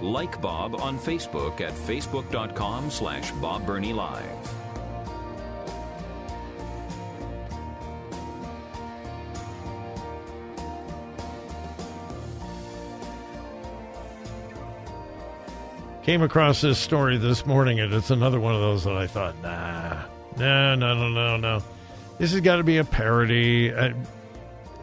Like Bob on Facebook at facebook.com slash Bob Burney Live. Came across this story this morning, and it's another one of those that I thought, nah, no, no, no, no, no. This has got to be a parody. I,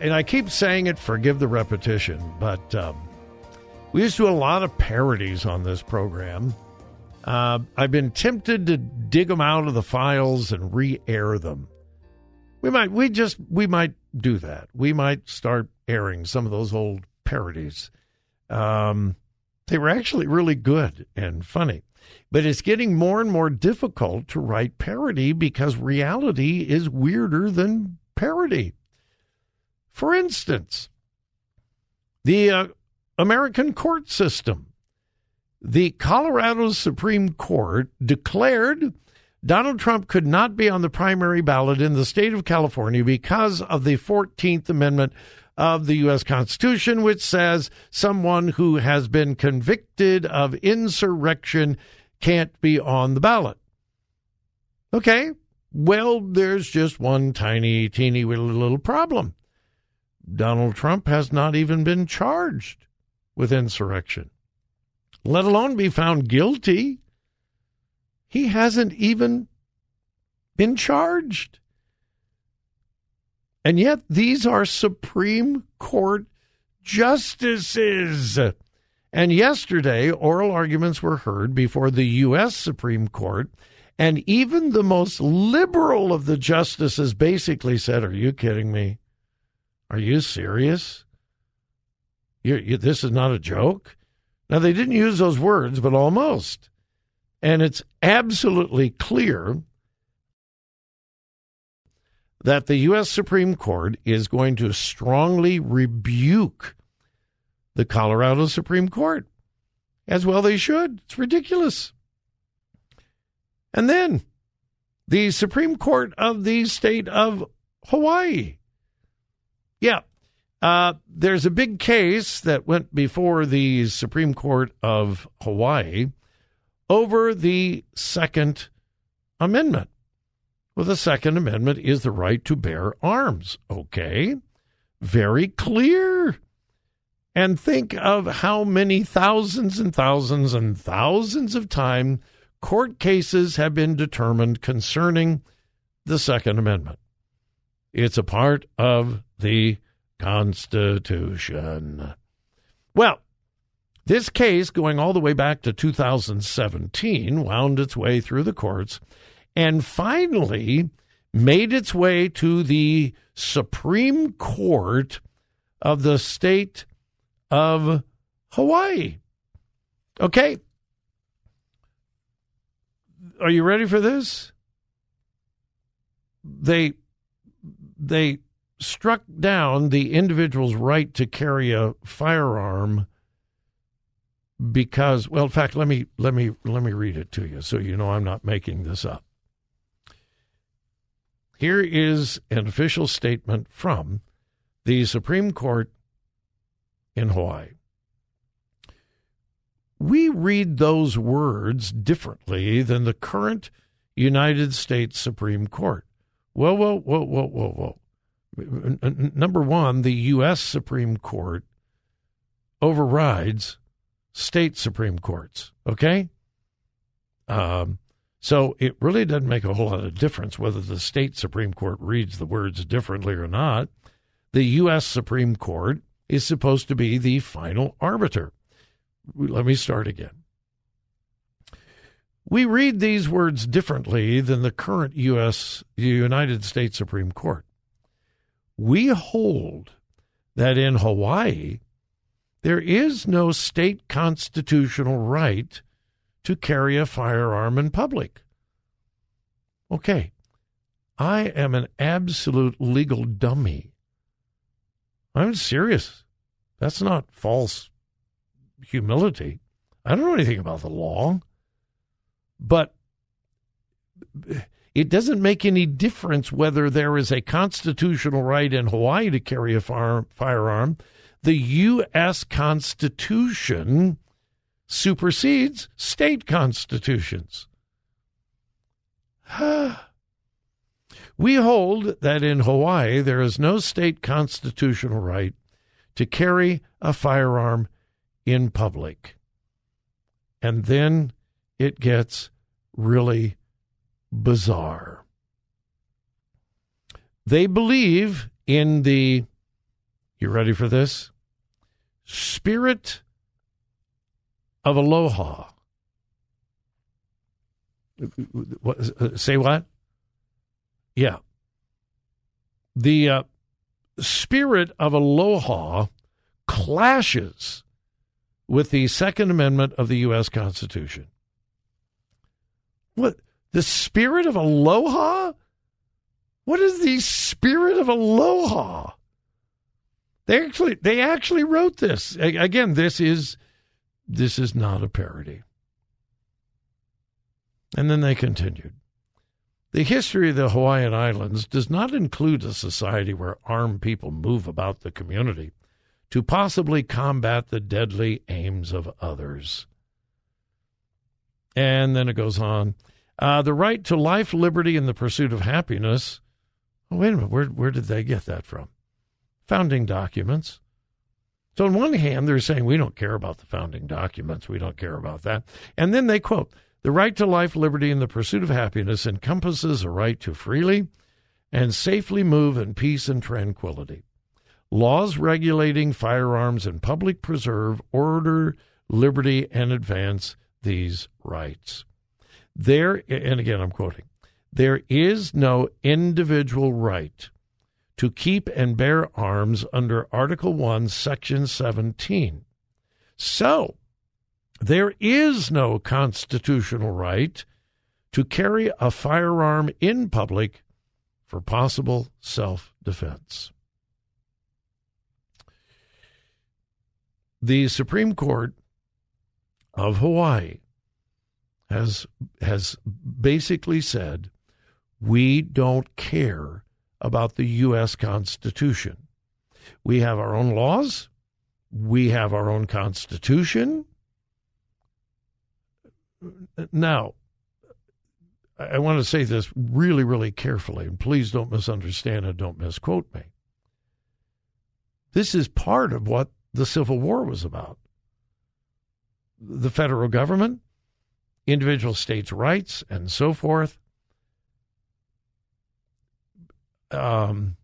and I keep saying it, forgive the repetition, but um, we used to do a lot of parodies on this program. Uh, I've been tempted to dig them out of the files and re-air them. We might, we just, we might do that. We might start airing some of those old parodies. Um, they were actually really good and funny. But it's getting more and more difficult to write parody because reality is weirder than parody. For instance, the uh, American court system. The Colorado Supreme Court declared Donald Trump could not be on the primary ballot in the state of California because of the 14th Amendment of the U.S. Constitution, which says someone who has been convicted of insurrection can't be on the ballot. Okay, well, there's just one tiny, teeny little problem. Donald Trump has not even been charged with insurrection, let alone be found guilty. He hasn't even been charged. And yet, these are Supreme Court justices. And yesterday, oral arguments were heard before the U.S. Supreme Court, and even the most liberal of the justices basically said, Are you kidding me? Are you serious? You, you, this is not a joke? Now, they didn't use those words, but almost. And it's absolutely clear that the U.S. Supreme Court is going to strongly rebuke the Colorado Supreme Court. As well, they should. It's ridiculous. And then the Supreme Court of the state of Hawaii. Yeah. Uh, there's a big case that went before the Supreme Court of Hawaii over the Second Amendment. Well, the Second Amendment is the right to bear arms. Okay. Very clear. And think of how many thousands and thousands and thousands of times court cases have been determined concerning the Second Amendment. It's a part of the Constitution. Well, this case, going all the way back to 2017, wound its way through the courts and finally made its way to the Supreme Court of the state of Hawaii. Okay. Are you ready for this? They they struck down the individual's right to carry a firearm because well in fact let me let me let me read it to you so you know I'm not making this up. Here is an official statement from the Supreme Court in Hawaii. We read those words differently than the current United States Supreme Court. Whoa, whoa, whoa, whoa, whoa, whoa. Number one, the U.S. Supreme Court overrides state Supreme Courts, okay? Um, so it really doesn't make a whole lot of difference whether the state Supreme Court reads the words differently or not. The U.S. Supreme Court is supposed to be the final arbiter. Let me start again. We read these words differently than the current U.S. United States Supreme Court. We hold that in Hawaii, there is no state constitutional right to carry a firearm in public. Okay, I am an absolute legal dummy. I'm serious. That's not false humility. I don't know anything about the law. But it doesn't make any difference whether there is a constitutional right in Hawaii to carry a fire, firearm. The U.S. Constitution supersedes state constitutions. we hold that in Hawaii there is no state constitutional right to carry a firearm in public. And then it gets really bizarre. They believe in the, you ready for this? Spirit of aloha. What, say what? Yeah. The uh, spirit of aloha clashes with the Second Amendment of the U.S. Constitution. What? The spirit of aloha? What is the spirit of aloha? They actually they actually wrote this. Again, this is this is not a parody. And then they continued. The history of the Hawaiian Islands does not include a society where armed people move about the community to possibly combat the deadly aims of others. And then it goes on. Uh, the right to life, liberty, and the pursuit of happiness. Oh, wait a minute. Where, where did they get that from? Founding documents. So, on one hand, they're saying we don't care about the founding documents. We don't care about that. And then they quote The right to life, liberty, and the pursuit of happiness encompasses a right to freely and safely move in peace and tranquility. Laws regulating firearms in public preserve order, liberty, and advance these rights. There, and again, I'm quoting, there is no individual right to keep and bear arms under Article 1, Section 17. So, there is no constitutional right to carry a firearm in public for possible self defense. The Supreme Court of Hawaii has has basically said we don't care about the US Constitution. We have our own laws, we have our own constitution. Now, I want to say this really, really carefully, and please don't misunderstand and don't misquote me. This is part of what the Civil War was about. The federal government, individual states' rights, and so forth. Um,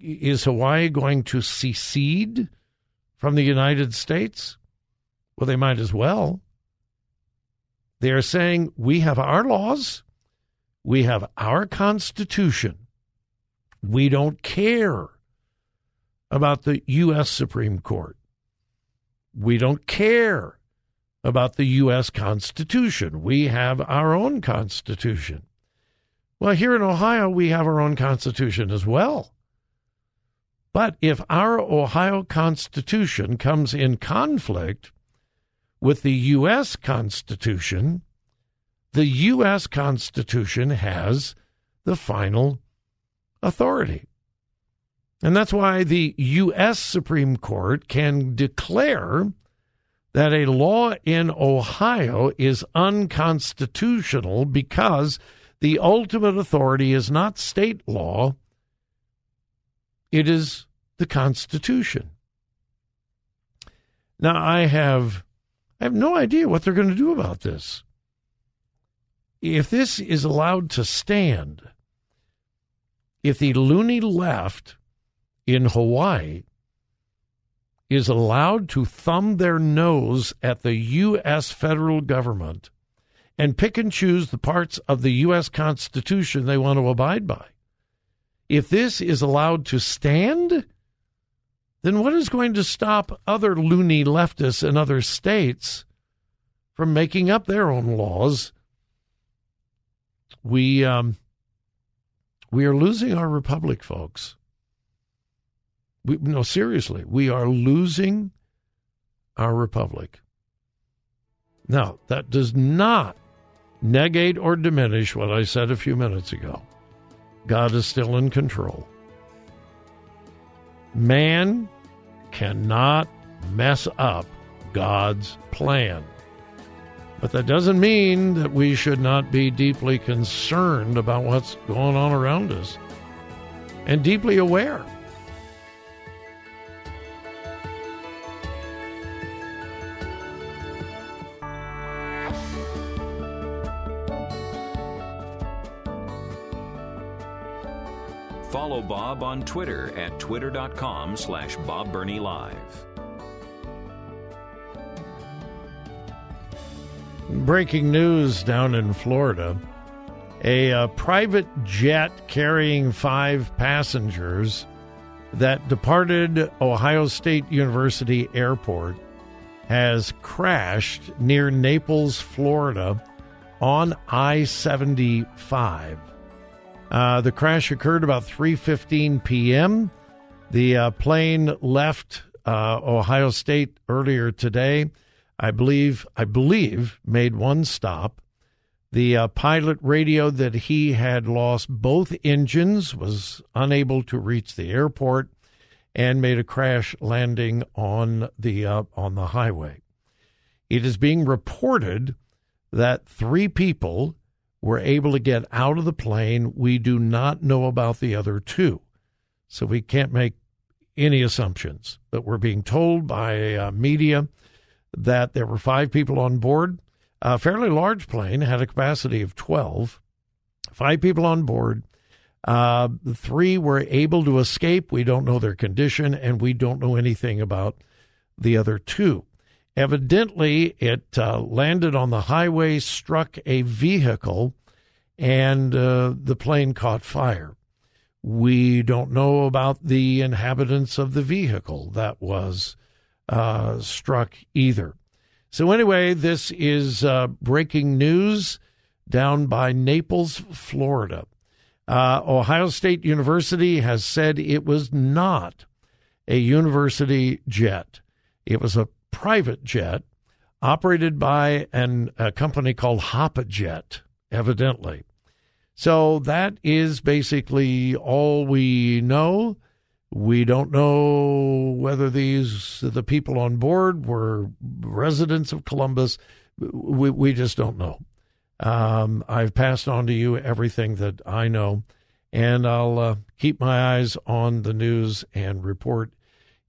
is Hawaii going to secede from the United States? Well, they might as well. They are saying we have our laws, we have our Constitution. We don't care about the U.S. Supreme Court. We don't care about the U.S. Constitution. We have our own Constitution. Well, here in Ohio, we have our own Constitution as well. But if our Ohio Constitution comes in conflict with the U.S. Constitution, the U.S. Constitution has the final authority. And that's why the U.S. Supreme Court can declare that a law in Ohio is unconstitutional because the ultimate authority is not state law, it is the Constitution. Now, I have, I have no idea what they're going to do about this. If this is allowed to stand, if the loony left in Hawaii is allowed to thumb their nose at the U.S. federal government and pick and choose the parts of the U.S. Constitution they want to abide by. If this is allowed to stand, then what is going to stop other loony leftists in other states from making up their own laws? We um, we are losing our republic, folks. We, no, seriously, we are losing our republic. Now, that does not negate or diminish what I said a few minutes ago. God is still in control. Man cannot mess up God's plan. But that doesn't mean that we should not be deeply concerned about what's going on around us and deeply aware. Follow Bob on Twitter at twitter.com slash Live. Breaking news down in Florida. A uh, private jet carrying five passengers that departed Ohio State University Airport has crashed near Naples, Florida on I 75. Uh, the crash occurred about 3:15 p.m. The uh, plane left uh, Ohio State earlier today. I believe I believe made one stop. The uh, pilot radioed that he had lost both engines, was unable to reach the airport, and made a crash landing on the uh, on the highway. It is being reported that three people were able to get out of the plane. We do not know about the other two, so we can't make any assumptions. But we're being told by uh, media that there were five people on board. A fairly large plane had a capacity of 12. Five people on board. Uh, three were able to escape. We don't know their condition, and we don't know anything about the other two. Evidently, it uh, landed on the highway, struck a vehicle, and uh, the plane caught fire. We don't know about the inhabitants of the vehicle that was uh, struck either. So, anyway, this is uh, breaking news down by Naples, Florida. Uh, Ohio State University has said it was not a university jet, it was a private jet operated by an, a company called Hop-A-Jet, evidently. So that is basically all we know. We don't know whether these the people on board were residents of Columbus. We we just don't know. Um, I've passed on to you everything that I know, and I'll uh, keep my eyes on the news and report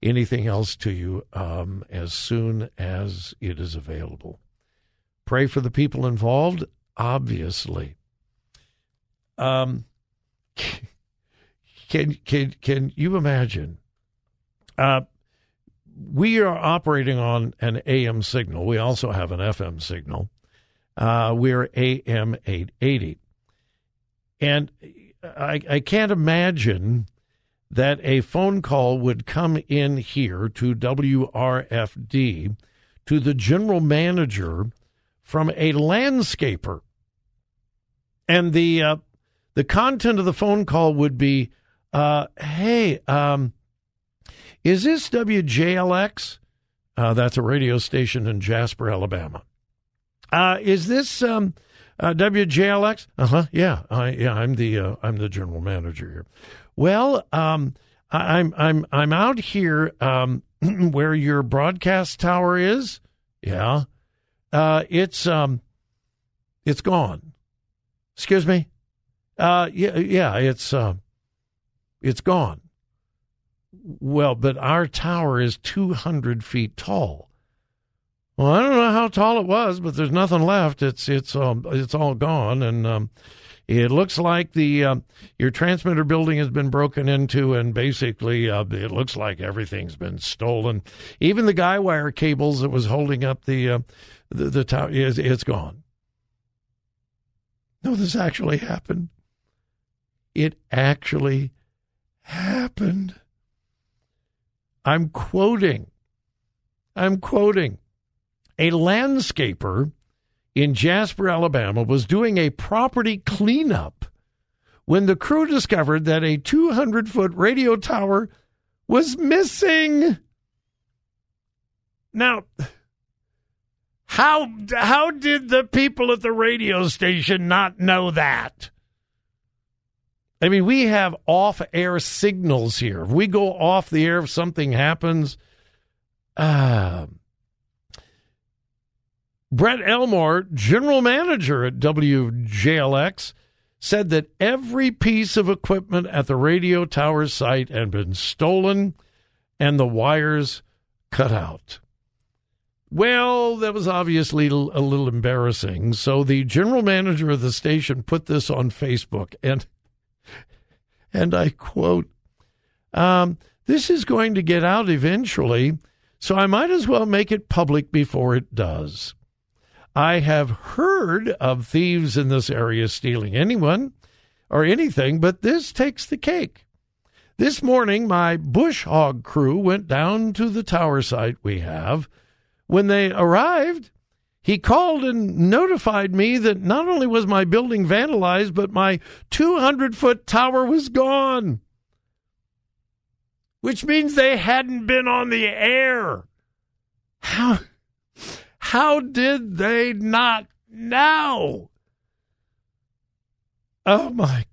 anything else to you um, as soon as it is available. Pray for the people involved, obviously. Um, can can can you imagine? Uh, we are operating on an AM signal. We also have an FM signal. Uh, we're AM 880. And I, I can't imagine that a phone call would come in here to WRFD to the general manager from a landscaper. And the uh, the content of the phone call would be uh, hey, um, is this WJLX? Uh, that's a radio station in Jasper, Alabama. Uh, is this um, WJLX? Uh huh. Yeah, I, yeah. I'm the uh, I'm the general manager here. Well, um, I, I'm I'm I'm out here um, where your broadcast tower is. Yeah, uh, it's um, it's gone. Excuse me. Uh, yeah, yeah. It's uh, it's gone. Well, but our tower is 200 feet tall. Well, I don't know how tall it was, but there's nothing left. It's it's um, it's all gone, and um, it looks like the uh, your transmitter building has been broken into, and basically uh, it looks like everything's been stolen. Even the guy wire cables that was holding up the uh, the, the tower is it's gone. No, this actually happened. It actually happened. I'm quoting. I'm quoting. A landscaper in Jasper, Alabama was doing a property cleanup when the crew discovered that a 200 foot radio tower was missing. Now, how how did the people at the radio station not know that? I mean, we have off air signals here. If we go off the air if something happens, uh, Brett Elmore, general manager at WJLX, said that every piece of equipment at the radio tower site had been stolen and the wires cut out. Well, that was obviously a little embarrassing. So the general manager of the station put this on Facebook and and I quote, um, this is going to get out eventually, so I might as well make it public before it does. I have heard of thieves in this area stealing anyone or anything, but this takes the cake. This morning, my bush hog crew went down to the tower site we have. When they arrived, he called and notified me that not only was my building vandalized, but my 200 foot tower was gone. Which means they hadn't been on the air. How? How did they not know? Oh my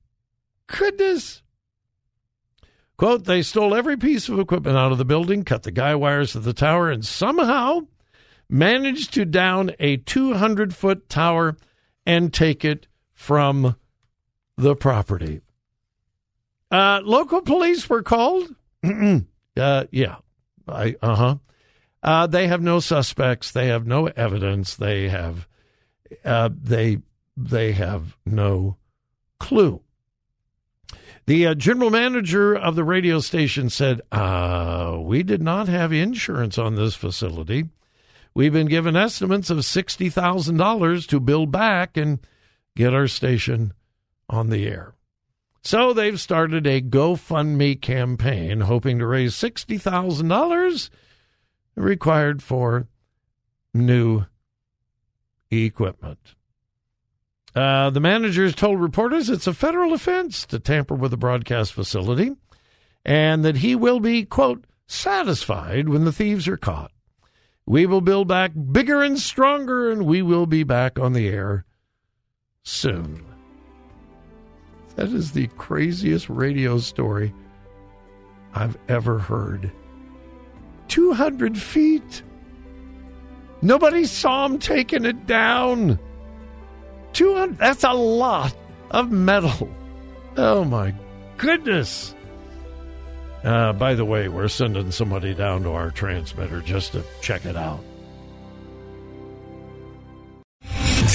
goodness. Quote, they stole every piece of equipment out of the building, cut the guy wires to the tower, and somehow managed to down a 200 foot tower and take it from the property. Uh, local police were called. uh, yeah, I, uh-huh. Uh, they have no suspects. They have no evidence. They have uh, they they have no clue. The uh, general manager of the radio station said, uh, "We did not have insurance on this facility. We've been given estimates of sixty thousand dollars to build back and get our station on the air." So they've started a GoFundMe campaign, hoping to raise sixty thousand dollars required for new equipment. Uh, the managers told reporters it's a federal offense to tamper with a broadcast facility and that he will be, quote, satisfied when the thieves are caught. We will build back bigger and stronger, and we will be back on the air soon. That is the craziest radio story I've ever heard. 200 feet. Nobody saw him taking it down. 200, that's a lot of metal. Oh my goodness. Uh, by the way, we're sending somebody down to our transmitter just to check it out.